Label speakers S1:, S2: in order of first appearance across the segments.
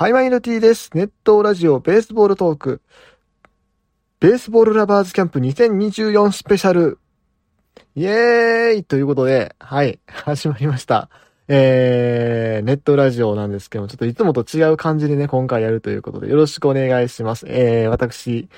S1: ハイマイルティです。ネットラジオベースボールトーク。ベースボールラバーズキャンプ2024スペシャル。イエーイということで、はい、始まりました。えー、ネットラジオなんですけども、ちょっといつもと違う感じでね、今回やるということで、よろしくお願いします。えー、私、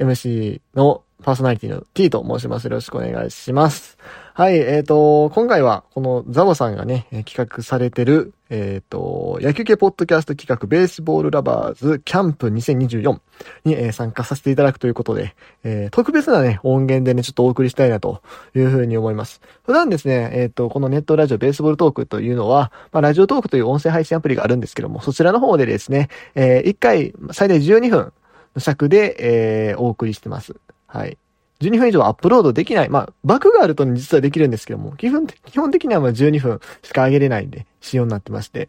S1: MC のパーソナリティの T と申します。よろしくお願いします。はい、えっ、ー、と、今回は、このザボさんがね、企画されてる、えっ、ー、と、野球系ポッドキャスト企画、ベースボールラバーズキャンプ2024に、えー、参加させていただくということで、えー、特別なね、音源でね、ちょっとお送りしたいなというふうに思います。普段ですね、えっ、と、このネットラジオベースボールトークというのは、まあ、ラジオトークという音声配信アプリがあるんですけども、そちらの方でですね、え1回最大12分の尺で、えお送りしてます。はい。12分以上アップロードできない。まあ、バグがあると実はできるんですけども、基本基本的にはまあ12分しか上げれないんで、仕様になってまして。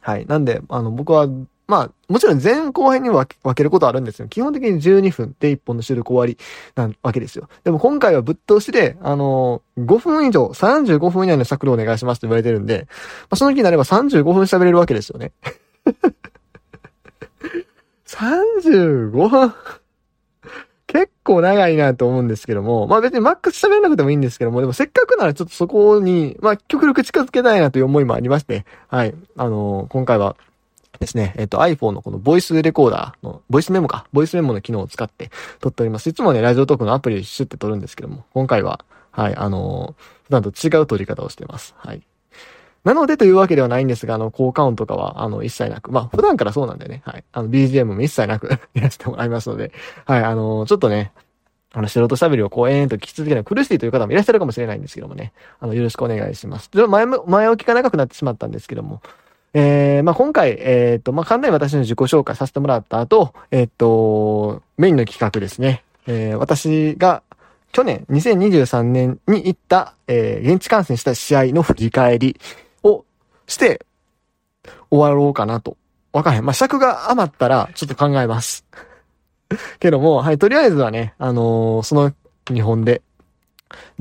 S1: はい。なんで、あの、僕は、まあ、もちろん前後編に分けることあるんですよ。基本的に12分で1本の収録終わりなわけですよ。でも今回はぶっ通しで、あの5分以上、35分以内の尺度お願いしますと言われてるんで、まあ、その気になれば35分喋れるわけですよね。35分？結構長いなと思うんですけども、まあ別にマックス喋らなくてもいいんですけども、でもせっかくならちょっとそこに、まあ極力近づけたいなという思いもありまして、はい。あのー、今回はですね、えっ、と iPhone のこのボイスレコーダーの、ボイスメモか、ボイスメモの機能を使って撮っております。いつもね、ラジオトークのアプリでシュって撮るんですけども、今回は、はい、あのー、普段と違う撮り方をしてます。はい。なのでというわけではないんですが、あの、効果音とかは、あの、一切なく、まあ、普段からそうなんでね、はい。あの、BGM も一切なく やらせてもらいますので、はい、あの、ちょっとね、あの、素人喋りをこう、延々と聞き続けるの苦しいという方もいらっしゃるかもしれないんですけどもね、あの、よろしくお願いします。で前、前置きが長くなってしまったんですけども、えー、まあ、今回、えっ、ー、と、まあ、簡単に私の自己紹介させてもらった後、えっ、ー、と、メインの企画ですね。えー、私が去年、2023年に行った、えー、現地観戦した試合の振り返り。して、終わろうかなと。わかんへん。まあ、尺が余ったら、ちょっと考えます。けども、はい、とりあえずはね、あのー、その日本で、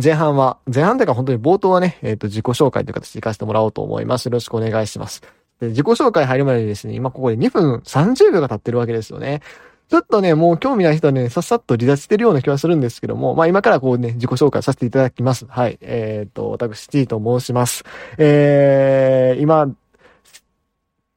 S1: 前半は、前半というか本当に冒頭はね、えっ、ー、と、自己紹介という形で行かせてもらおうと思います。よろしくお願いします。で自己紹介入る前にですね、今ここで2分30秒が経ってるわけですよね。ちょっとね、もう興味ない人はね、さっさっと離脱してるような気はするんですけども、まあ今からこうね、自己紹介させていただきます。はい。えっ、と、私 T と申します。えー、今、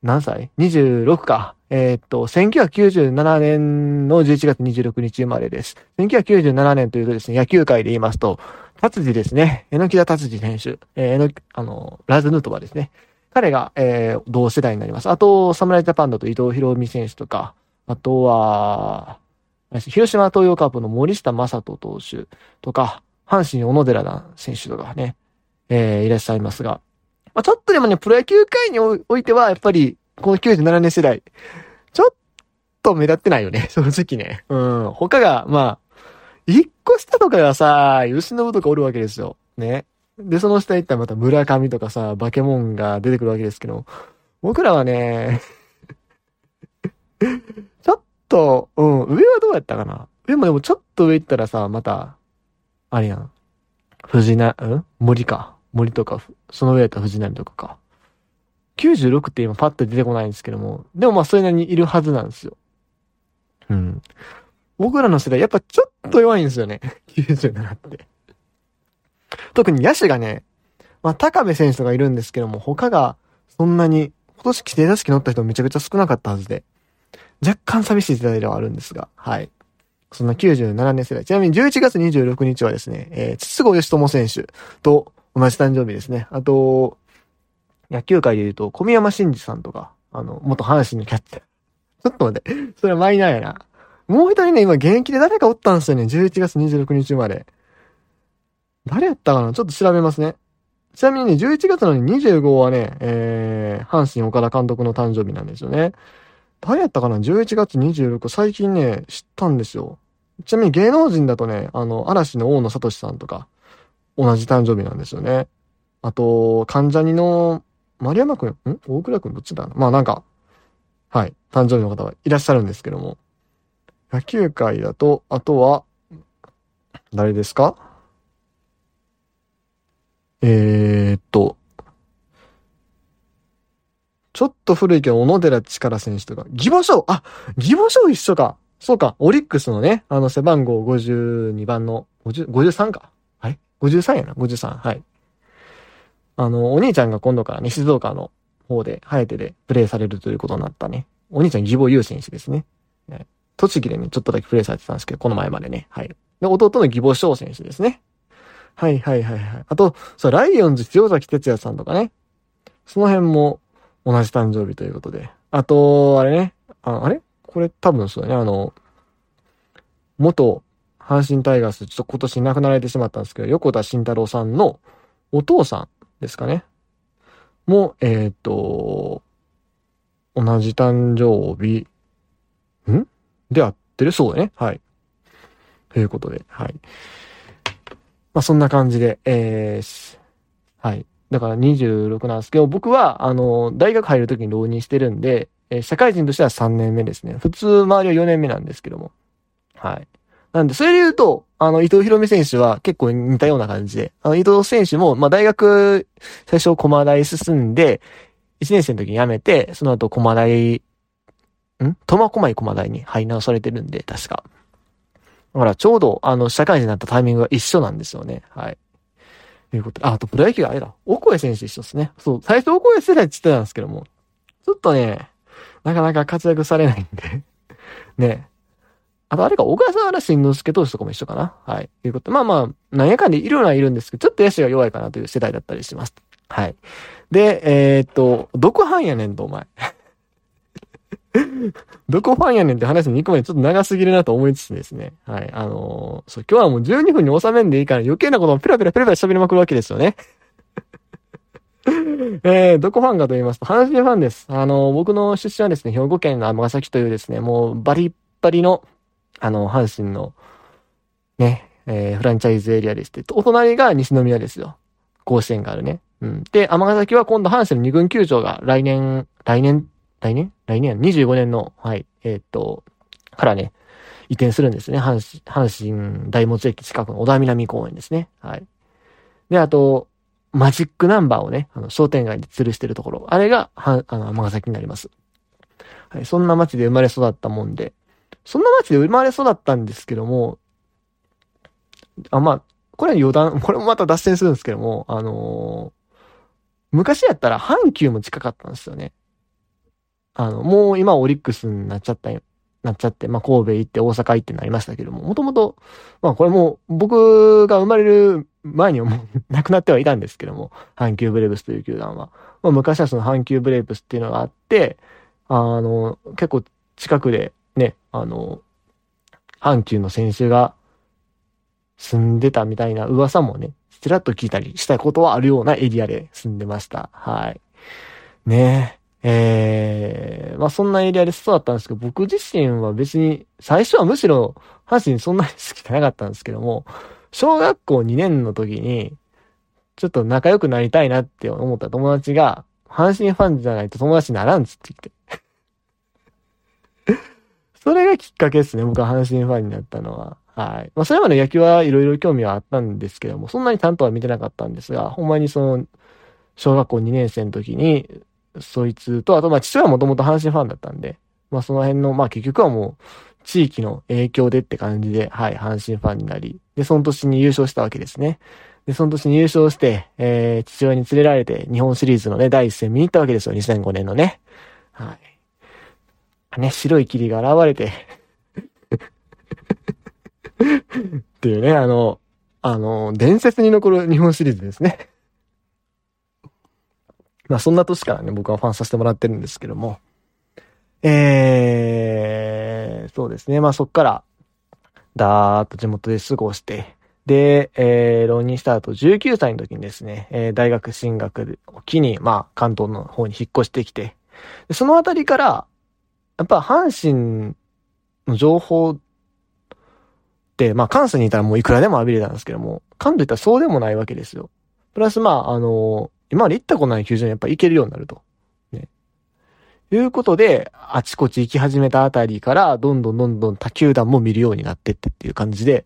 S1: 何歳 ?26 か。えっ、と、1997年の11月26日生まれです。1997年というとですね、野球界で言いますと、達治ですね。榎木田達治選手。えー、の、あの、ラズヌートバーですね。彼が、えー、同世代になります。あと、侍ジャパンだと伊藤博美選手とか、あとは、広島東洋カープの森下正人投手とか、阪神小野寺選手とかね、えー、いらっしゃいますが、まあ、ちょっとでもね、プロ野球界においては、やっぱり、この97年世代、ちょっと目立ってないよね、正直ね。うん。他が、まあ、一個下とかがさ、吉信とかおるわけですよ。ね。で、その下行ったらまた村上とかさ、バケモンが出てくるわけですけど、僕らはね、ちょっと、うん、上はどうやったかな？上もでもちょっと上行ったらさ、また、あれやん。藤な、うん？森か。森とか、その上やったら藤波とかか。96って今パッと出てこないんですけども、でもまあそれなりにいるはずなんですよ。うん。僕らの世代やっぱちょっと弱いんですよね。97って。特に野手がね、まあ高部選手とかいるんですけども、他がそんなに、今年規定打席乗った人めちゃくちゃ少なかったはずで。若干寂しい世代ではあるんですが、はい。そんな97年世代。ちなみに11月26日はですね、えー、筒子義友選手と同じ誕生日ですね。あと、野球界で言うと、小宮山真司さんとか、あの、元阪神のキャッチャー。ちょっと待って、それはマイナーやな。もう一人ね、今現役で誰かおったんですよね。11月26日まで。誰やったかな？ちょっと調べますね。ちなみにね、11月の25はね、えー、阪神岡田監督の誕生日なんですよね。誰やったかな ?11 月26、最近ね、知ったんですよ。ちなみに芸能人だとね、あの、嵐の大野聡さんとか、同じ誕生日なんですよね。あと、関ジャニの丸山くん、ん大倉くんどっちだ？まあなんか、はい、誕生日の方はいらっしゃるんですけども。野球界だと、あとは、誰ですか？えー、っと、ちょっと古いけど、小野寺力選手とか、義母賞あ、義母賞一緒か。そうか、オリックスのね、あの背番号52番の、50、53か。はい ?53 やな、53。はい。あの、お兄ちゃんが今度からね、静岡の方で、ハエテでプレイされるということになったね。お兄ちゃん義母優選手ですね。栃木でね、ちょっとだけプレイされてたんですけど、この前までね。はい。で、弟の義母翔選手ですね。はいはいはいはい。あと、そう、ライオンズ塩崎哲也さんとかね。その辺も同じ誕生日ということで。あと、あれね。ああれ？これ多分そうだね。あの、元阪神タイガース、ちょっと今年亡くなられてしまったんですけど、横田慎太郎さんのお父さんですかね。も、えっ、ー、と、同じ誕生日、ん？で合ってる？そうだね。はい。ということで、はい。まあ、そんな感じで、えー、はい。だから26なんですけど、僕は、あの、大学入るときに浪人してるんで、え、社会人としては3年目ですね。普通、周りは4年目なんですけども。はい。なんで、それで言うと、あの、伊藤博美選手は結構似たような感じで、あの、伊藤選手も、まあ、大学、最初、駒大進んで、1年生の時に辞めて、その後、駒大、ん？苫小牧駒大に入り直されてるんで、確か。だから、ちょうど、あの、社会人になったタイミングが一緒なんですよね。はい。ということで、あ、あと、プロ野球あれだ。オコエ選手一緒ですね。そう、最初オコエ世代って言ってたんですけども、ちょっとね、なかなか活躍されないんで ね。あと、あれか、小笠原慎之介投手とかも一緒かな。はい。ということで、まあまあ、なんやかんでいるのはいるんですけど、ちょっと野手が弱いかなという世代だったりします。はい。で、えー、っと、どこ班やねんと、お前。どこファンやねんって話に行くまでちょっと長すぎるなと思いつつですね。はい。あのー、そう、今日はもう12分に収めんでいいから余計なことをペラペラペラペラ喋りまくるわけですよね。えー、どこファンかと言いますと、阪神ファンです。あのー、僕の出身はですね、兵庫県の尼崎というですね、もうバリッバリのあの、阪神の、ね、えー、フランチャイズエリアですって、お隣が西宮ですよ。甲子園があるね。うん。で、尼崎は今度阪神の二軍球場が来年、来年、来年？来年 ?25 年の、はい、えー、っと、からね、移転するんですね。阪神、阪神大物駅近くの小田南公園ですね。はい。で、あと、マジックナンバーをね、あの、商店街で吊るしてるところ。あれが、は、あの、尼崎になります。はい。そんな街で生まれ育ったもんで、そんな街で生まれ育ったんですけども、あ、まあ、これは余談、これもまた脱線するんですけども、あのー、昔やったら阪急も近かったんですよね。あの、もう今オリックスになっちゃったよ。なっちゃって、まあ、神戸行って大阪行ってなりましたけども、もともと、まあ、これも僕が生まれる前にはもう亡くなってはいたんですけども、阪急ブレーブスという球団は。まあ、昔はその阪急ブレーブスっていうのがあって、あの、結構近くでね、あの、阪急の選手が住んでたみたいな噂もね、ちらっと聞いたりしたことはあるようなエリアで住んでました。はい。ねえ。えー、まあそんなエリアで育ったんですけど、僕自身は別に、最初はむしろ阪神そんなに好きじゃなかったんですけども、小学校2年の時に、ちょっと仲良くなりたいなって思った友達が、阪神ファンじゃないと友達にならんっつって言って。それがきっかけですね。僕は阪神ファンになったのは。はい。まあ、それまで野球はいろいろ興味はあったんですけども、そんなに担当は見てなかったんですが、ほんまにその、小学校2年生の時に、そいつと、あと、まあ、父親はもともと阪神ファンだったんで、まあ、その辺の、まあ、結局はもう、地域の影響でって感じで、はい、阪神ファンになり、で、その年に優勝したわけですね。で、その年に優勝して、えー、父親に連れられて、日本シリーズのね、第一戦見に行ったわけですよ、2005年のね。はい。ね、白い霧が現れてっていうね、あの、あの、伝説に残る日本シリーズですねまあそんな年からね、僕はファンさせてもらってるんですけども。えー、そうですね。まあそっから、だーっと地元で過ごして、で、えー、浪人した後、19歳の時にですね、えー、大学進学を機に、まあ、関東の方に引っ越してきて、でそのあたりから、やっぱ阪神の情報って、まあ関西にいたらもういくらでも浴びれたんですけども、関東行ったらそうでもないわけですよ。プラスまあ、あの今まで行ったことない球場にやっぱ行けるようになると。ね。いうことで、あちこち行き始めたあたりから、どんどんどんどん他球団も見るようになってってっていう感じで、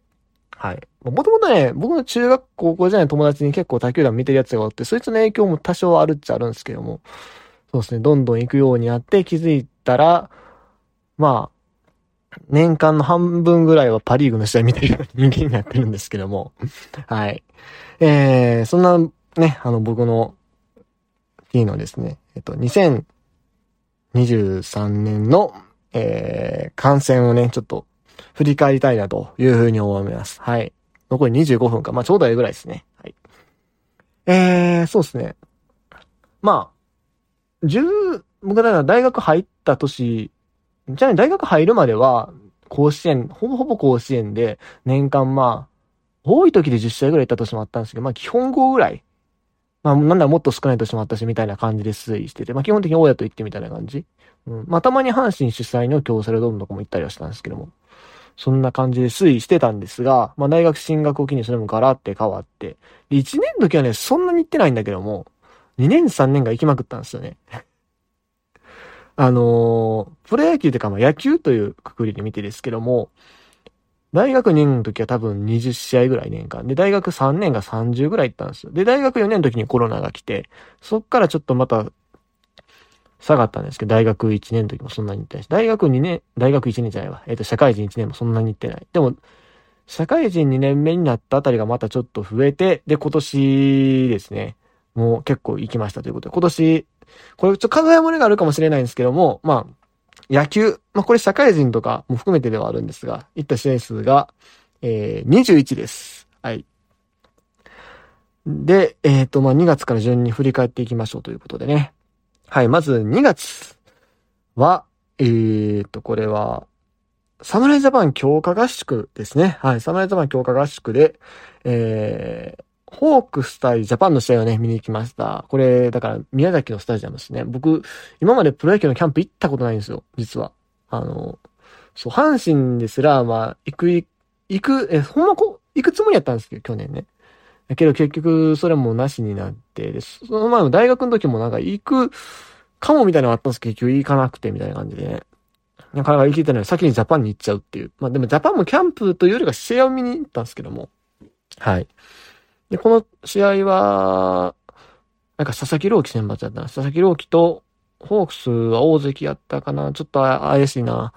S1: はい。もともとね、僕の中学高校時代の友達に結構他球団見てるやつがおって、そいつの影響も多少あるっちゃあるんですけども、そうですね、どんどん行くようになって気づいたら、まあ、年間の半分ぐらいはパリーグの試合見てる人間になってるんですけども。はい。えー、そんなね、あの僕の T のですね、えっと、2023年の、えー、観戦をね、ちょっと振り返りたいなというふうに思います。はい。残り25分か。まあ、ちょうどいいぐらいですね。はい。えー、そうですね。まあ、10、僕だから大学入った年、じゃあ大学入るまでは、甲子園、ほぼほぼ甲子園で、年間まあ、多い時で10試合ぐらい行った年もあったんですけど、まあ基本5ぐらい。まあなんだもっと少ない年もあったし、みたいな感じで推移してて、まあ基本的に親と行ってみたいな感じ。うん。まあたまに阪神主催の京セラドームとかも行ったりはしたんですけども。そんな感じで推移してたんですが、まあ大学進学を機にそれもガラって変わって、で、1年時はね、そんなに行ってないんだけども、2年3年が行きまくったんですよね。あのー、プロ野球というかまあ野球というくくりで見てですけども、大学2年の時は多分20試合ぐらい年間。で、大学3年が30ぐらい行ったんですよ。で、大学4年の時にコロナが来て、そっからちょっとまた下がったんですけど、大学1年の時もそんなに行ってないし、大学2年、大学1年じゃないわ。えっ、ー、と、社会人1年もそんなに行ってない。でも、社会人2年目になったあたりがまたちょっと増えて、で、今年ですね、もう結構行きましたということで、今年、これちょっと数え漏れがあるかもしれないんですけども、まあ、野球、まあこれ社会人とかも含めてではあるんですが、行った試合数が、えー、21です。はい。で、えっ、ー、と、まあ2月から順に振り返っていきましょうということでね。はい、まず2月は、えーと、これは、サムライジャパン強化合宿ですね。はい、サムライジャパン強化合宿で、えー、ホークス対ジャパンの試合をね、見に行きました。これ、だから、宮崎のスタジアムですね。僕、今までプロ野球のキャンプ行ったことないんですよ、実は。あの、そう、阪神ですら、まあ、行く、行く、え、ほんまこ、行くつもりやったんですけど、去年ね。だけど結局、それもなしになって、で、その前の大学の時もなんか行くかもみたいなのがあったんですけど、結局行かなくてみたいな感じでね。なかなか行けてない先にジャパンに行っちゃうっていう。まあでもジャパンもキャンプというよりか試合を見に行ったんですけども。はい。で、この試合は、なんか佐々木朗希選抜だったな。佐々木朗希と、ホークスは大関やったかな。ちょっと怪しいな。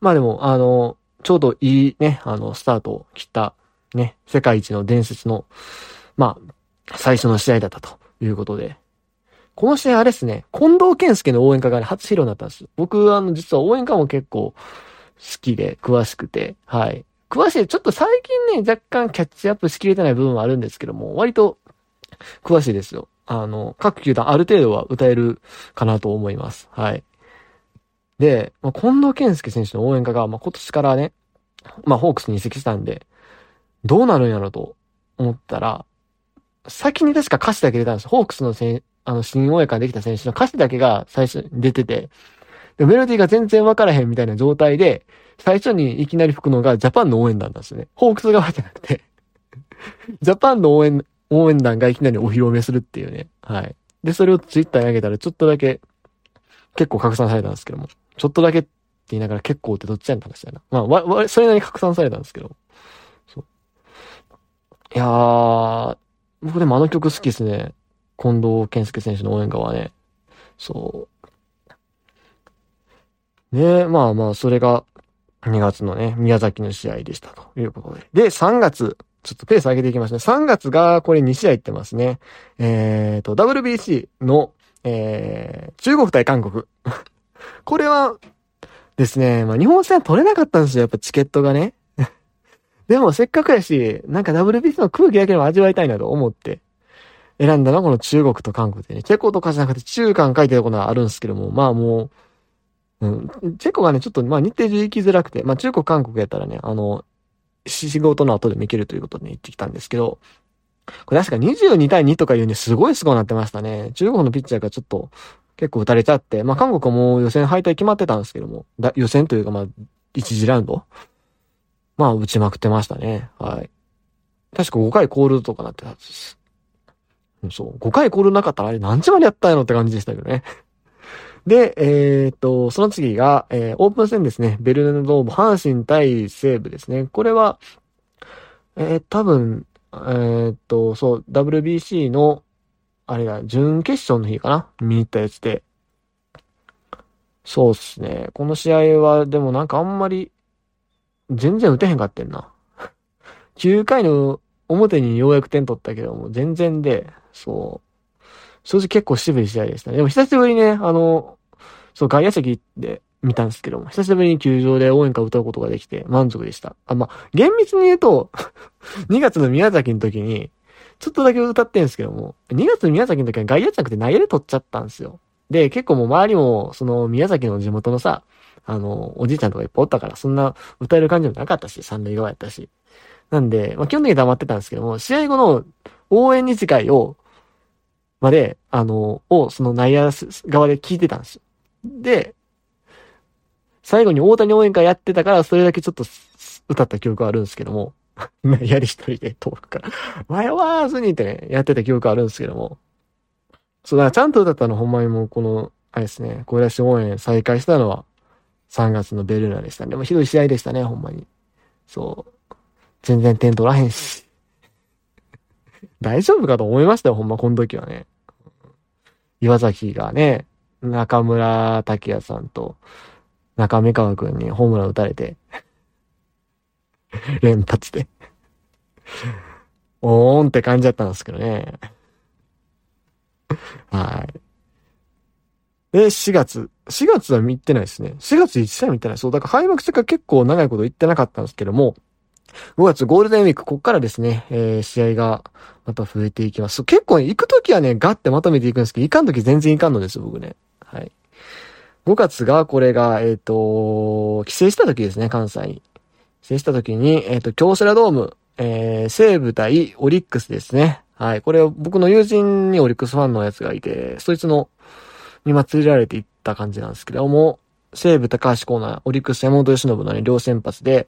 S1: まあでも、あの、ちょうどいいね、あの、スタートを切ったね、世界一の伝説の、まあ、最初の試合だったということで。この試合あれですね、近藤健介の応援歌が、ね、初披露になったんです。僕、あの、実は応援歌も結構好きで、詳しくて、はい。詳しい、ちょっと最近ね、若干キャッチアップしきれてない部分はあるんですけども、割と詳しいですよ。あの、各球団ある程度は歌えるかなと思います。はい。で、まあ、近藤健介選手の応援歌が、まあ、今年からね、まあ、ホークスに移籍したんで、どうなるんやろと思ったら、先に確か歌詞だけ出たんですホークスのせんあの、新応援からできた選手の歌詞だけが最初に出てて、で、メロディーが全然わからへんみたいな状態で、最初にいきなり吹くのがジャパンの応援団なんですよね。ホークス側じゃなくて ジャパンの応援、応援団がいきなりお披露目するっていうね。はい。で、それをツイッターに上げたらちょっとだけ、結構拡散されたんですけども。ちょっとだけって言いながら結構ってどっちやんって話だな。まあ、わ、わ、それなりに拡散されたんですけど。そういやー、僕でもあの曲好きですね。近藤健介選手の応援歌はね。そう。ねまあまあ、それが2月のね、宮崎の試合でしたということで。で、3月、ちょっとペース上げていきますね。3月がこれ2試合いってますね。えーと、WBC の、えー、中国対韓国。これはですね、まあ日本戦取れなかったんですよ。やっぱチケットがね。でもせっかくやし、なんか WBC の空気だけでも味わいたいなと思って、選んだのはこの中国と韓国でね、チェコとかじゃなくて中韓書いてることはあるんですけども、まあもう、うん、チェコがね、ちょっとまあ日程上行きづらくて、まあ中国韓国やったらね、あの、仕事の後でも行けるということで、ね、行ってきたんですけど、これ確か22対2とかいうね、すごいすごいなってましたね。中国のピッチャーがちょっと結構打たれちゃって、まあ韓国はもう予選敗退決まってたんですけども、だ予選というかまあ、1次ラウンドまあ、打ちまくってましたね。はい。確か5回コールとかなってたはずです。そう。5回コールなかったらあれ何時までやったんやろって感じでしたけどね。で、えー、っと、その次が、えー、オープン戦ですね。ベルネドーム、阪神対西武ですね。これは、えー、多分、えー、っと、そう、WBC のあれだ、準決勝の日かな？見に行ったやつで。そうっすね。この試合は、でもなんかあんまり、全然打てへんかってんな。9回の表にようやく点取ったけども、全然で、そう。正直結構渋い試合でしたね。でも久しぶりにね、あの、そう、外野席で見たんですけども、久しぶりに球場で応援歌を歌うことができて満足でした。あ、まあ、厳密に言うと 2月の宮崎の時に、ちょっとだけ歌ってんですけども、2月の宮崎の時は外野じゃなくて内野で撮っちゃったんですよ。で、結構もう周りも、その宮崎の地元のさ、あの、おじいちゃんとかいっぱいおったから、そんな歌える感じもなかったし、三塁側やったし。なんで、まあ基本的に黙ってたんですけども、試合後の応援日会を、まで、あの、を、その内野側で聞いてたんですよ。で、最後に大谷応援会やってたから、それだけちょっと歌った記憶あるんですけども、やり一人で遠くから、迷わずにってね、やってた記憶あるんですけども、そう、だからちゃんと歌ったのほんまにもうこの、あれですね、声出し応援再開したのは3月のベルーナでしたね。でもひどい試合でしたね、ほんまに。そう。全然点取らへんし。大丈夫かと思いましたよ、ほんま、この時はね。岩崎がね、中村拓也さんと中目川くんにホームラン打たれて 連発でおーんって感じだったんですけどね。はい。で、4月。4月は見てないですね。4月1試合見てない。そう、だから開幕してから結構長いこと言ってなかったんですけども、5月ゴールデンウィーク、こっからですね、えー、試合がまた増えていきます。結構、ね、行くときはね、ガッてまとめていくんですけど、行かんとき全然行かんのです、僕ね。はい。5月が、これが、えっ、ー、と、帰省したときですね、関西に。帰省したときに、えっ、ー、と、京セラドーム、えー、西武対オリックスですね。はい。これ僕の友人にオリックスファンのやつがいて、そいつの、にま連れられて行った感じなんですけども、西武高橋コーナー、オリックス山本由伸のね、両先発で、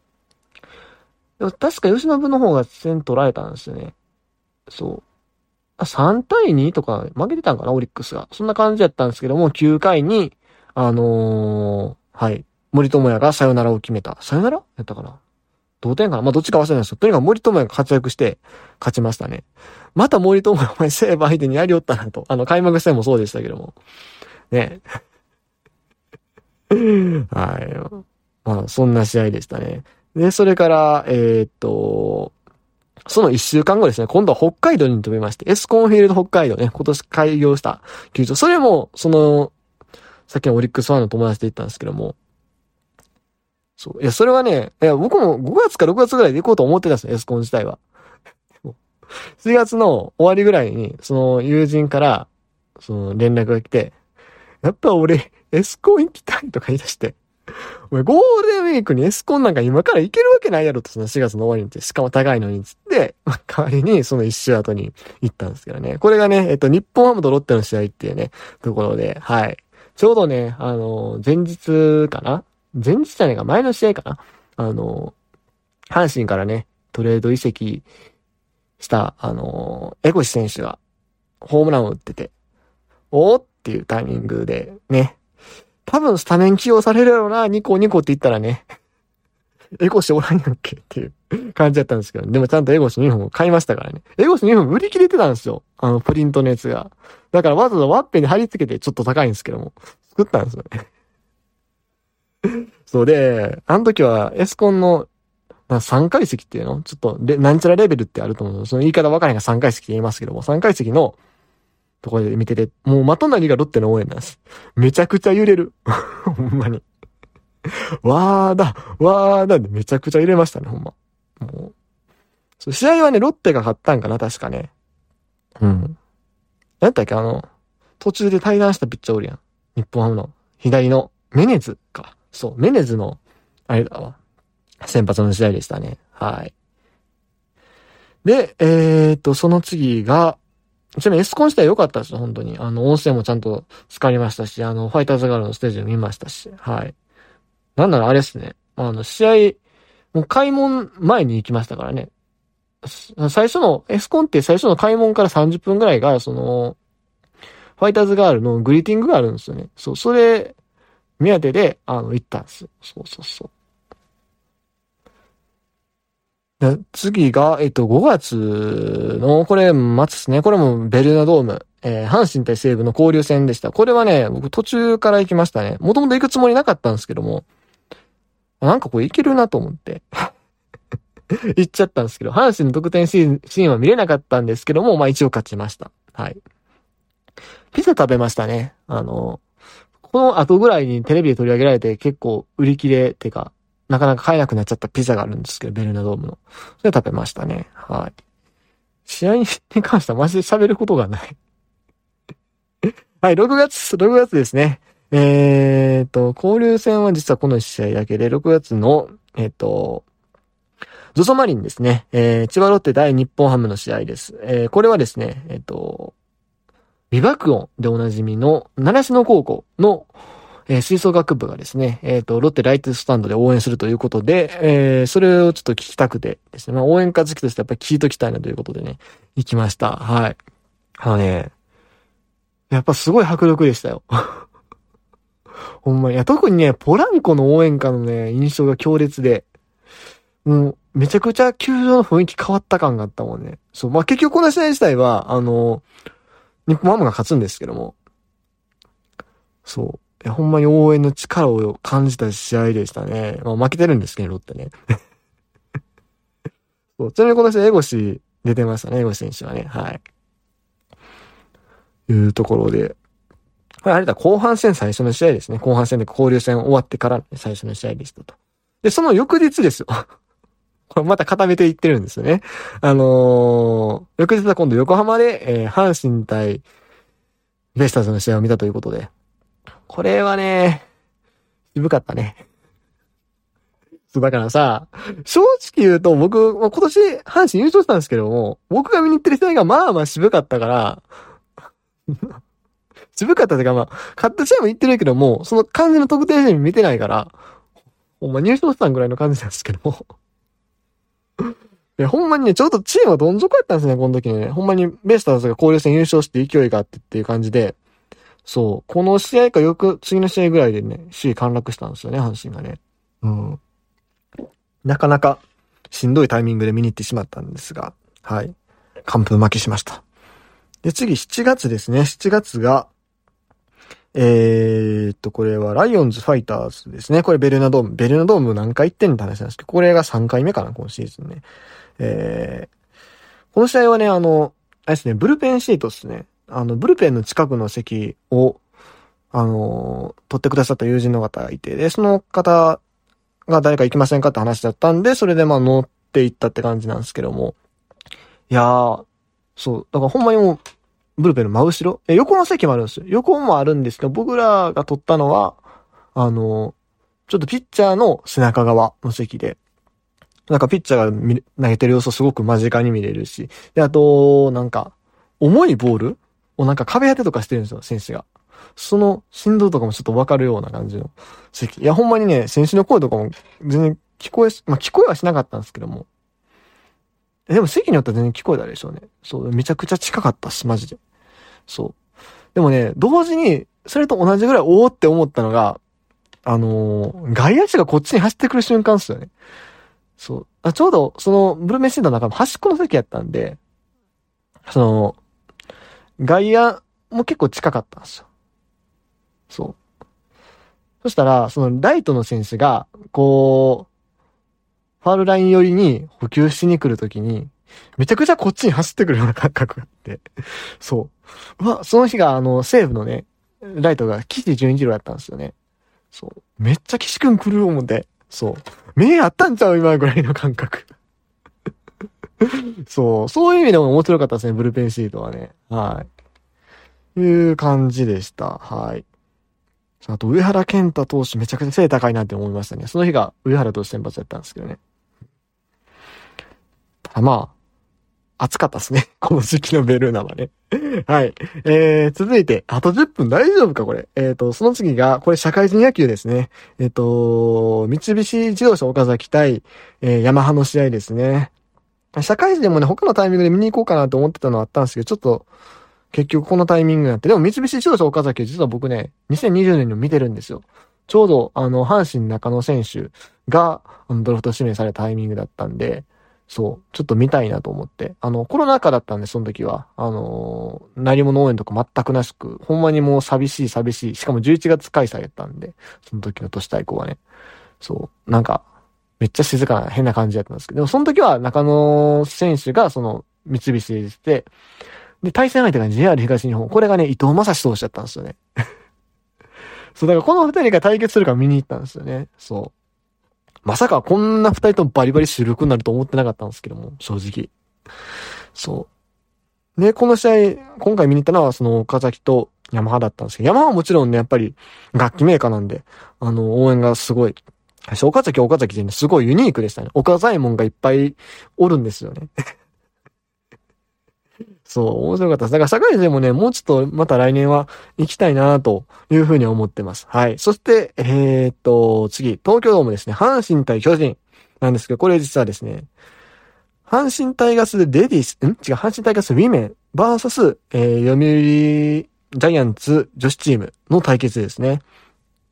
S1: 確か由伸の方が点取られたんですよね。そう。あ、3対2とか負けてたんかな、オリックスが。そんな感じやったんですけども、9回に、あのー、はい。森友哉がサヨナラを決めた。サヨナラやったかな？同点かな？まあ、どっちか忘れないですよ。とにかく森友哉が活躍して勝ちましたね。また森友哉お前セーブ相手にやりよったなと。あの、開幕戦もそうでしたけども。ね。はい。まあ、そんな試合でしたね。で、それから、えー、っと、その一週間後ですね、今度は北海道に飛びまして、エスコンフィールド北海道ね、今年開業した球場。それも、その、さっきのオリックスファンの友達で行ったんですけども、そう。いや、それはね、いや、僕も5月か6月ぐらいで行こうと思ってたんですよ、エスコン自体は。4月の終わりぐらいに、その友人から、その連絡が来て、やっぱ俺、エスコン行きたいとか言い出して、お前ゴールデンウィークにエスコンなんか今から行けるわけないやろと、その4月の終わりにって、しかも高いのにつって、ま代わりにその一周後に行ったんですけどね。これがね、えっと、日本ハムとロッテの試合っていうね、ところで、はい。ちょうどね、あの、前日かな？前日じゃねえか、前の試合かな？あの、阪神からね、トレード移籍した、あの、エゴシ選手が、ホームランを打ってて、おーっていうタイミングで、ね、多分スタメン起用されるやろな、ニコニコって言ったらね、エゴシおらんやんけっていう感じだったんですけど、でもちゃんとエゴシ2本買いましたからね。エゴシ2本売り切れてたんですよ。あの、プリントのやつが。だからわざわざワッペンに貼り付けてちょっと高いんですけども、作ったんですよね。そうで、あの時はエスコンの3階席っていうの？ちょっとなんちゃらレベルってあると思う。その言い方分からへんが3階席って言いますけども、3階席のところで見てて、もうまとなりがロッテの応援なんです。めちゃくちゃ揺れる。ほんまに。わーだ、わーだでめちゃくちゃ揺れましたね、ほんま。もう。そう試合はね、ロッテが勝ったんかな、確かね。うん。なんだっけ、あの、途中で対談したピッチャーおるやん。日本ハムの。左の、メネズか。そう、メネズの、あれだわ。先発の試合でしたね。はい。で、えー、っと、その次が、ちなみにエスコン自体良かったですよ、本当に。あの、温泉もちゃんと浸かりましたし、あの、ファイターズガールのステージを見ましたし、はい。なんならあれですね。あの、試合、もう開門前に行きましたからね。最初の、エスコンって最初の開門から30分ぐらいが、その、ファイターズガールのグリーティングがあるんですよね。そう、それ、目当てで、あの、行ったんですよ。そうそうそう。次が、えっと、5月の、これ、末ですね。これもベルナドーム。えー、阪神対西武の交流戦でした。これはね、僕途中から行きましたね。もともと行くつもりなかったんですけども、なんかこれいけるなと思って。行っちゃったんですけど、阪神の得点シーンシーンは見れなかったんですけども、まあ一応勝ちました。はい。ピザ食べましたね。あの、この後ぐらいにテレビで取り上げられて結構売り切れてか、なかなか買えなくなっちゃったピザがあるんですけど、ベルナドームの。それ食べましたね。はい。試合に関してはマジで喋ることがない はい、6月、6月ですね。えーと、交流戦は実はこの試合だけで、6月の、えっ、と、ゾゾマリンですね。えー、千葉ロッテ対日本ハムの試合です。えー、これはですね、えっ、ー、と、美爆音でおなじみの、習志野高校の、えー、吹奏楽部がですね、えっ、ー、と、ロッテライトスタンドで応援するということで、えー、それをちょっと聞きたくてですね、まあ、応援歌好きとしてやっぱり聞いときたいなということでね、行きました。はい。あのね、やっぱすごい迫力でしたよ。ほんまに。いや、特にね、ポランコの応援歌のね、印象が強烈で、もう、めちゃくちゃ球場の雰囲気変わった感があったもんね。そう。まあ、結局この試合自体は、あの、日本ハムが勝つんですけども、そう。いや、ほんまに応援の力を感じた試合でしたね。まあ、負けてるんですけど、ロッテね。そう。ちなみにこの試合、エゴシ出てましたね、エゴシ選手はね。はい。いうところで。これあれだ、後半戦最初の試合ですね。後半戦で交流戦終わってから最初の試合でしたと。で、その翌日ですよ。これまた固めていってるんですよね。あのー、翌日は今度横浜で、えー、阪神対ベスターズの試合を見たということで。これはね、渋かったね。そう、だからさ、正直言うと僕、今年阪神優勝したんですけども、僕が見に行ってる人がまあまあ渋かったから、渋かったというかまあ、勝った試合も行ってるけども、その感じの得点試合見てないから、ほんま入賞したんぐらいの感じなんですけども。いや、ほんまにね、ちょうどチームはどん底やったんですね、この時にね。ほんまにベイスターズが交流戦優勝して勢いがあってっていう感じで、そう、この試合かよく次の試合ぐらいでね、首位陥落したんですよね、阪神がね。うん。なかなかしんどいタイミングで見に行ってしまったんですが、はい。完封負けしました。で、次7月ですね。7月が、えー、っと、これはライオンズファイターズですね。これベルナドーム。ベルナドーム何回行ってんのって話なんですけど、これが3回目かな、今シーズンね。えー、この試合はね、あの、あれですね、ブルペンシートですね。あの、ブルペンの近くの席を、あの、取ってくださった友人の方がいて、で、その方が誰か行きませんかって話だったんで、それでまあ乗って行ったって感じなんですけども。いやー、そう、だからほんまにもう、ブルペンの真後ろ？え、横の席もあるんですよ。横もあるんですけど、僕らが撮ったのは、あの、ちょっとピッチャーの背中側の席で、なんかピッチャーが投げてる様子をすごく間近に見れるし、で、あと、なんか、重いボール？をなんか壁当てとかしてるんですよ、選手が。その振動とかもちょっとわかるような感じの席。いや、ほんまにね、選手の声とかも全然聞こえ、まあ、聞こえはしなかったんですけども、でも席によっては全然聞こえたでしょうね。そう、めちゃくちゃ近かったし、マジで。そう。でもね、同時に、それと同じぐらいおーって思ったのが、あのー、外野手がこっちに走ってくる瞬間っすよね。そう。あちょうど、その、ブルーメンシーの中の端っこの席やったんで、その、外野も結構近かったんですよ。そう。そしたら、そのライトの選手が、こう、ファールライン寄りに補給しに来るときに、めちゃくちゃこっちに走ってくるような感覚があって、そう。うわ、その日があの、西武のね、ライトが岸純一郎やったんですよね。そう。めっちゃ岸くん来る思って、そう。目あったんちゃう今ぐらいの感覚。そう。そういう意味でも面白かったですね、ブルペンシートはね。はい。いう感じでした。はい。あと、上原健太投手めちゃくちゃ背高いなって思いましたね。その日が上原投手先発やったんですけどね。まあ、暑かったですね。この時期のベルーナはね。はい。えー、続いて、あと10分大丈夫かこれ。えっ、ー、と、その次が、これ社会人野球ですね。えっ、ー、と、三菱自動車岡崎対、えー、ヤマハの試合ですね。社会人でもね、他のタイミングで見に行こうかなと思ってたのはあったんですけど、ちょっと、結局このタイミングになって。でも三菱自動車岡崎実は僕ね、2020年にも見てるんですよ。ちょうど、あの、阪神中野選手が、あの、ドラフト指名されたタイミングだったんで、そう、ちょっと見たいなと思って。あの、コロナ禍だったんで、その時は。あのー、何も農園とか全くなしく、ほんまにもう寂しい寂しい。しかも11月開催やったんで、その時の都市対抗はね。そう、なんか、めっちゃ静かな変な感じだったんですけど、でもその時は中野選手がその三菱でして、で、対戦相手が JR 東日本。これがね、伊藤正史投手だったんですよね。そう、だからこの二人が対決するか見に行ったんですよね。そう。まさかこんな二人とバリバリ主力になると思ってなかったんですけども、正直。そう。で、この試合、今回見に行ったのは、その岡崎とヤマハだったんですけど、ヤマハはもちろんね、やっぱり楽器メーカーなんで、あの、応援がすごい。岡崎岡崎でね、すごいユニークでしたね。岡左衛門がいっぱいおるんですよね。そう、面白かったです。だから社会人もね、もうちょっとまた来年は行きたいなというふうに思ってます。はい。そして、えー、っと、次、東京ドームですね。阪神対巨人なんですけど、これ実はですね、阪神タイガースレディス、ん？違う、阪神タイガースウィメンバーサス、えー、読売ジャイアンツ女子チームの対決ですね。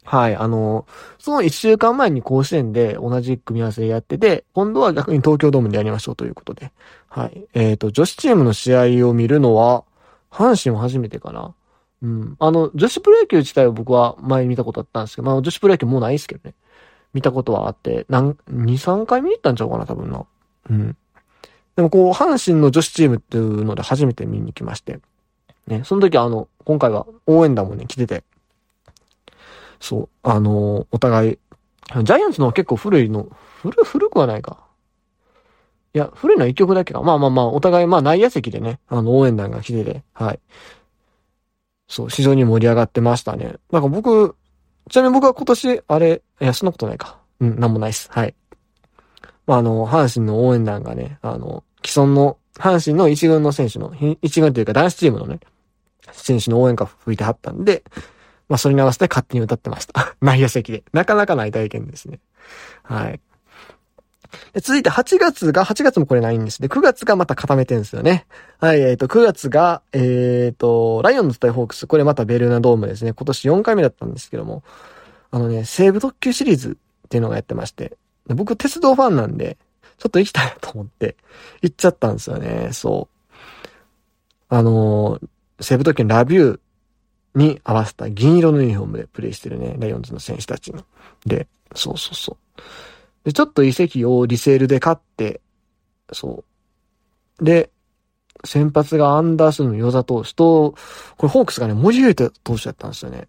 S1: はい、あの、その一週間前に甲子園で同じ組み合わせやってて、今度は逆に東京ドームでやりましょうということで。はい。えっ、ー、と、女子チームの試合を見るのは、阪神は初めてかな。うん。あの、女子プロ野球自体は僕は前見たことあったんですけど、まあ女子プロ野球もうないですけどね。見たことはあって、なん、2、3回見に行ったんちゃうかな、多分な。うん。でもこう、阪神の女子チームっていうので初めて見に行きまして。ね、その時あの、今回は応援団もね、来てて、そう、あのー、お互い、ジャイアンツの結構古いの、古、古くはないか。いや、古いのは一曲だけか。まあまあまあ、お互い、まあ内野席でね、あの、応援団が来てて、はい。そう、非常に盛り上がってましたね。なんか僕、ちなみに僕は今年、あれ、いや、そんなことないか。うん、なんもないっす。はい。まあ、あの、阪神の応援団がね、あの、既存の、阪神の一軍の選手の、一軍というか男子チームのね、選手の応援歌吹いてはったんで、まあ、それに合わせて勝手に歌ってました。内野席で。なかなかない体験ですね。はい。で続いて8月が、8月もこれないんですで、9月がまた固めてるんですよね。はい、えっ、ー、と、9月が、えっ、ー、と、ライオンズ対ホークス。これまたベルーナドームですね。今年4回目だったんですけども。あのね、西武特急シリーズっていうのがやってまして。僕、鉄道ファンなんで、ちょっと行きたいと思って、行っちゃったんですよね。そう。あのー、西武特急のラビューに合わせた銀色のユニフォームでプレイしてるね、ライオンズの選手たちの。で、そうそうそう。で、ちょっと遺跡をリセールで買って、そう。で、先発がアンダースのヨザ投手と、これホークスがね、森優斗投手だったんですよね。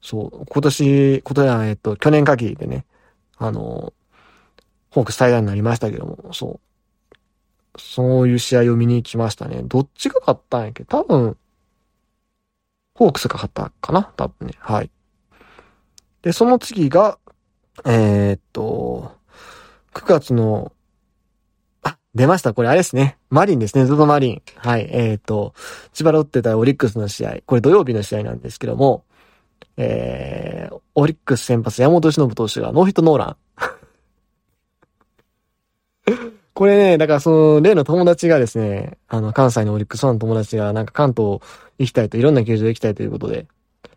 S1: そう。今年、今年は、えっと、去年限りでね、あの、ホークス対談になりましたけども、そう。そういう試合を見に行きましたね。どっちが勝ったんやっけ？多分、ホークスが勝ったかな？多分ね。はい。で、その次が、えー、っと、9月の、あ、出ました。これあれですね。マリンですね。ゾゾマリン。はい。えー、っと、千葉ロッテ対オリックスの試合。これ土曜日の試合なんですけども、えー、オリックス先発山本忍投手がノーヒットノーラン。これね、だからその、例の友達がですね、あの、関西のオリックスファンの友達がなんか関東行きたいと、いろんな球場行きたいということで、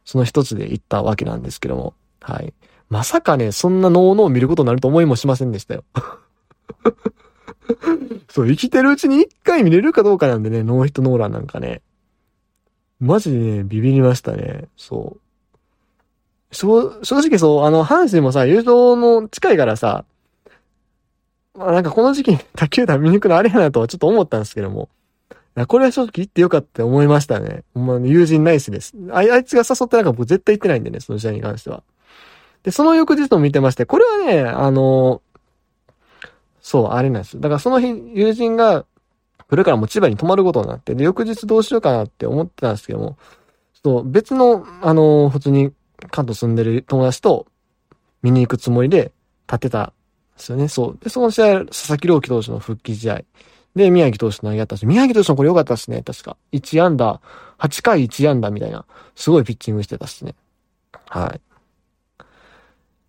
S1: その一つで行ったわけなんですけども、はい。まさかね、そんなノーノー見ることになると思いもしませんでしたよ。そう、生きてるうちに一回見れるかどうかなんでね、ノーヒットノーランなんかね。マジでね、ビビりましたね。そう。正直そう、あの、阪神もさ、優勝の近いからさ、まあなんかこの時期に卓球団見に行くのあれやなとはちょっと思ったんですけども。これは正直行ってよかったって思いましたね。ほんま友人ナイスです。あいつが誘ってなんか僕絶対行ってないんでね、その試合に関しては。で、その翌日も見てまして、これはね、あの、そう、あれなんです。だからその日、友人が、これからも千葉に泊まることになって、で、翌日どうしようかなって思ってたんですけども、そう、別の、あの、普通に関東住んでる友達と見に行くつもりで立ってたですよね。そう。で、その試合、佐々木朗希投手の復帰試合。で、宮城投手投げ合ったし、宮城投手もこれ良かったですね。確か。1安打、8回1安打みたいな、すごいピッチングしてたっすね。はい。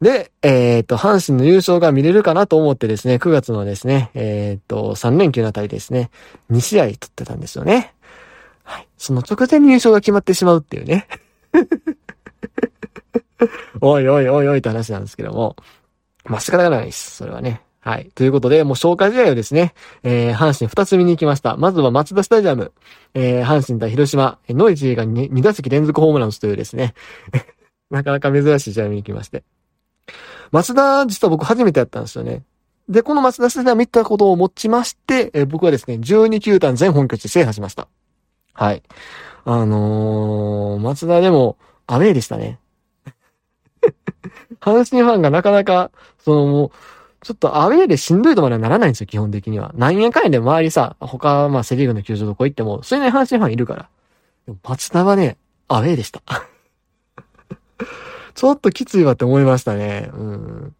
S1: で、えっ、と、阪神の優勝が見れるかなと思ってですね、9月のですね、えっ、と、3連休のあたりですね、2試合取ってたんですよね。はい。その直前に優勝が決まってしまうっていうね。おいおいおいおいって話なんですけども。まあ、仕方がないです。それはね。はい。ということで、もう消化試合をですね、えー、阪神二つ見に行きました。まずは松田スタジアム、えー、阪神対広島、ノイジーが 2, 打席連続ホームラン打つというですね、なかなか珍しい試合見に行きまして。松田、実は僕初めてやったんですよね。で、この松田スタジアム行ったことをもちまして、えー、僕はですね、12球団全本拠地制覇しました。はい。あのー、松田でも、アウェーでしたね。阪神ファンがなかなか、そのもう、ちょっとアウェーでしんどいとまではならないんですよ、基本的には。何円か円で周りさ、他、まあセリーグの球場どこ行っても、それなり阪神ファンいるから。でも、松田はね、アウェーでした。ちょっときついわって思いましたね。うん。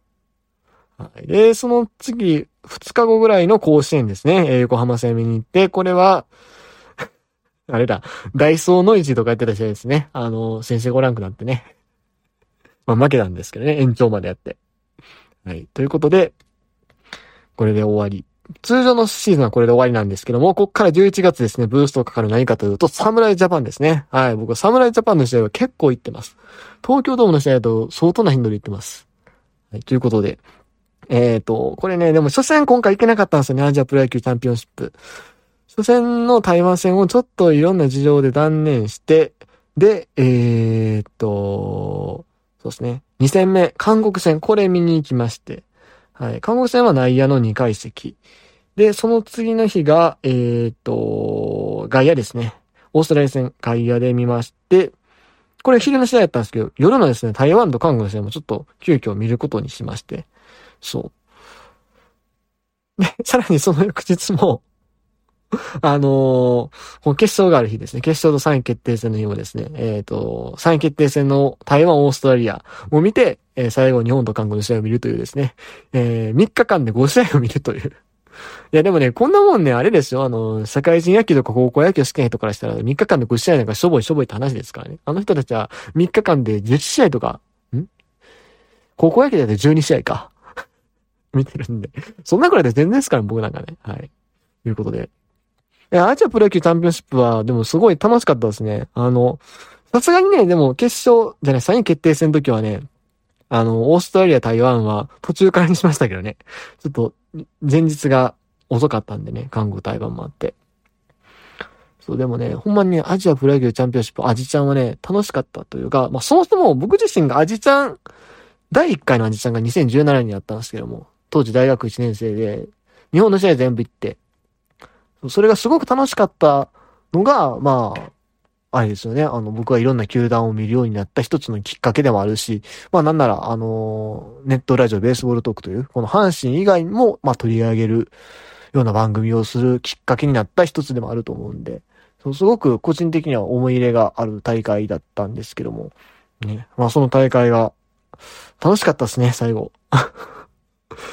S1: はい。で、その次、2日後ぐらいの甲子園ですね。え、横浜戦見に行って、これは、あれだ、ダイソーノイジーとかやってた試合ですね。あの、先生ご覧くなってね。まあ負けたんですけどね、延長までやって。はい。ということで、これで終わり。通常のシーズンはこれで終わりなんですけども、こっから11月ですね、ブーストかかる何かというと、サムライジャパンですね。はい。僕はサムライジャパンの試合は結構行ってます。東京ドームの試合だと相当な頻度で行ってます。はい。ということで、えっ、ー、と、これね、でも初戦今回行けなかったんですよね、アジアプロ野球チャンピオンシップ。初戦の台湾戦をちょっといろんな事情で断念して、で、えっ、ー、と、そうですね。2戦目、韓国戦、これ見に行きまして。はい。韓国戦は内野の2階席。で、その次の日が、えー、っと、外野ですね。オーストラリア戦、外野で見まして、これ昼の試合やったんですけど、夜のですね、台湾と韓国の試合もちょっと急遽見ることにしまして。そう。で、さらにその翌日も あのー、この決勝がある日ですね。決勝と3位決定戦の日もですね、えっ、ー、と、3位決定戦の台湾、オーストラリアを見て、えー、最後日本と韓国の試合を見るというですね、えー、3日間で5試合を見るという。いやでもね、こんなもんね、あれですよ。あの、社会人野球とか高校野球好きな人からしたら3日間で5試合なんかしょぼいしょぼいって話ですからね。あの人たちは3日間で10試合とか、ん？高校野球だって12試合か。見てるんで。そんなくらいで全然ですから、僕なんかね。はい。ということで。いや、アジアプロ野球チャンピオンシップは、でもすごい楽しかったですね。あの、さすがにね、でも決勝、じゃない、3位決定戦の時はね、あの、オーストラリア、台湾は途中からにしましたけどね。ちょっと、前日が遅かったんでね、韓国、台湾もあって。そう、でもね、ほんまにね、アジアプロ野球チャンピオンシップ、アジちゃんはね、楽しかったというか、まあ、そもそも僕自身がアジちゃん、第1回のアジちゃんが2017年にあったんですけども、当時大学1年生で、日本の試合全部行って、それがすごく楽しかったのが、まあ、あれですよね。あの、僕はいろんな球団を見るようになった一つのきっかけでもあるし、まあなんなら、あの、ネットラジオベースボールトークという、この阪神以外も、まあ取り上げるような番組をするきっかけになった一つでもあると思うんで、そうすごく個人的には思い入れがある大会だったんですけども、ね。まあその大会が楽しかったですね、最後。ま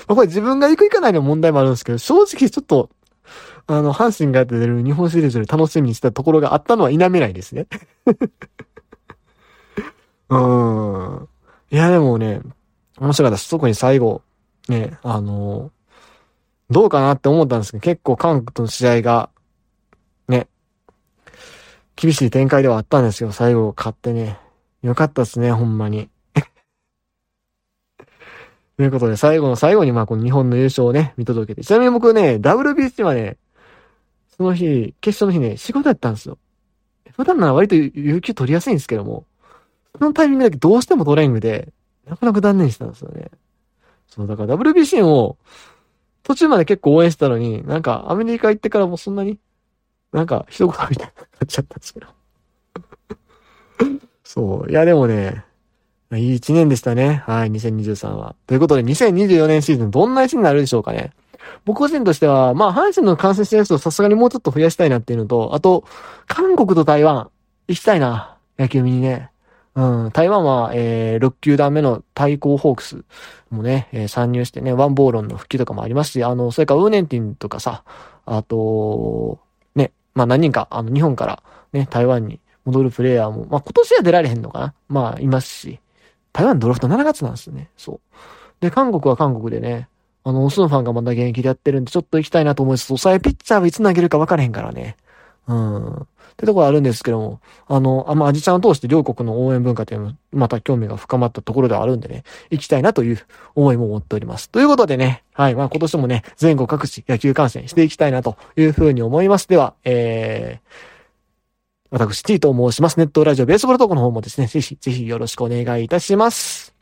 S1: あこれ自分が行く行かないの問題もあるんですけど、正直ちょっとあの、阪神が出る日本シリーズで楽しみにしたところがあったのは否めないですね。うん。いや、でもね、面白かったです。特に最後、ね、あの、どうかなって思ったんですけど、結構韓国との試合が、ね、厳しい展開ではあったんですけど、最後勝ってね、よかったですね、ほんまに。ということで、最後の最後に、まあ、この日本の優勝をね、見届けて。ちなみに僕ね、WBC はね、その日、決勝の日ね、仕事やったんですよ。普段なら割と有給取りやすいんですけども、そのタイミングだけどうしてもトレーニングで、なかなか断念したんですよね。そう、だから WBC を途中まで結構応援したのに、なんかアメリカ行ってからもそんなに、なんか一言みたいになっちゃったんですけど。そう。いやでもね、いい一年でしたね。はい、2023は。ということで、2024年シーズンどんな一年になるでしょうかね。僕個人としては、まあ、阪神の感染者数をさすがにもうちょっと増やしたいなっていうのと、あと、韓国と台湾、行きたいな。野球見にね。うん、台湾は、えー、6球団目の対抗ホークスもね、えー、参入してね、ワンボーロンの復帰とかもありますし、あの、それからウーネンティンとかさ、あと、ね、まあ何人か、あの、日本からね、台湾に戻るプレイヤーも、まあ今年は出られへんのかなまあ、いますし、台湾ドラフト7月なんですよね。そう。で、韓国は韓国でね、あの、オスのファンがまだ現役でやってるんで、ちょっと行きたいなと思います。抑えピッチャーはいつ投げるか分からへんからね。うん。ってところあるんですけども、あの、あんまアジちゃんを通して両国の応援文化というのも、また興味が深まったところではあるんでね、行きたいなという思いも持っております。ということでね、はい、まあ今年もね、全国各地野球観戦していきたいなというふうに思います。では、えー、私、T と申します。ネットラジオベースボールトークの方もですね、ぜひ、ぜひよろしくお願いいたします。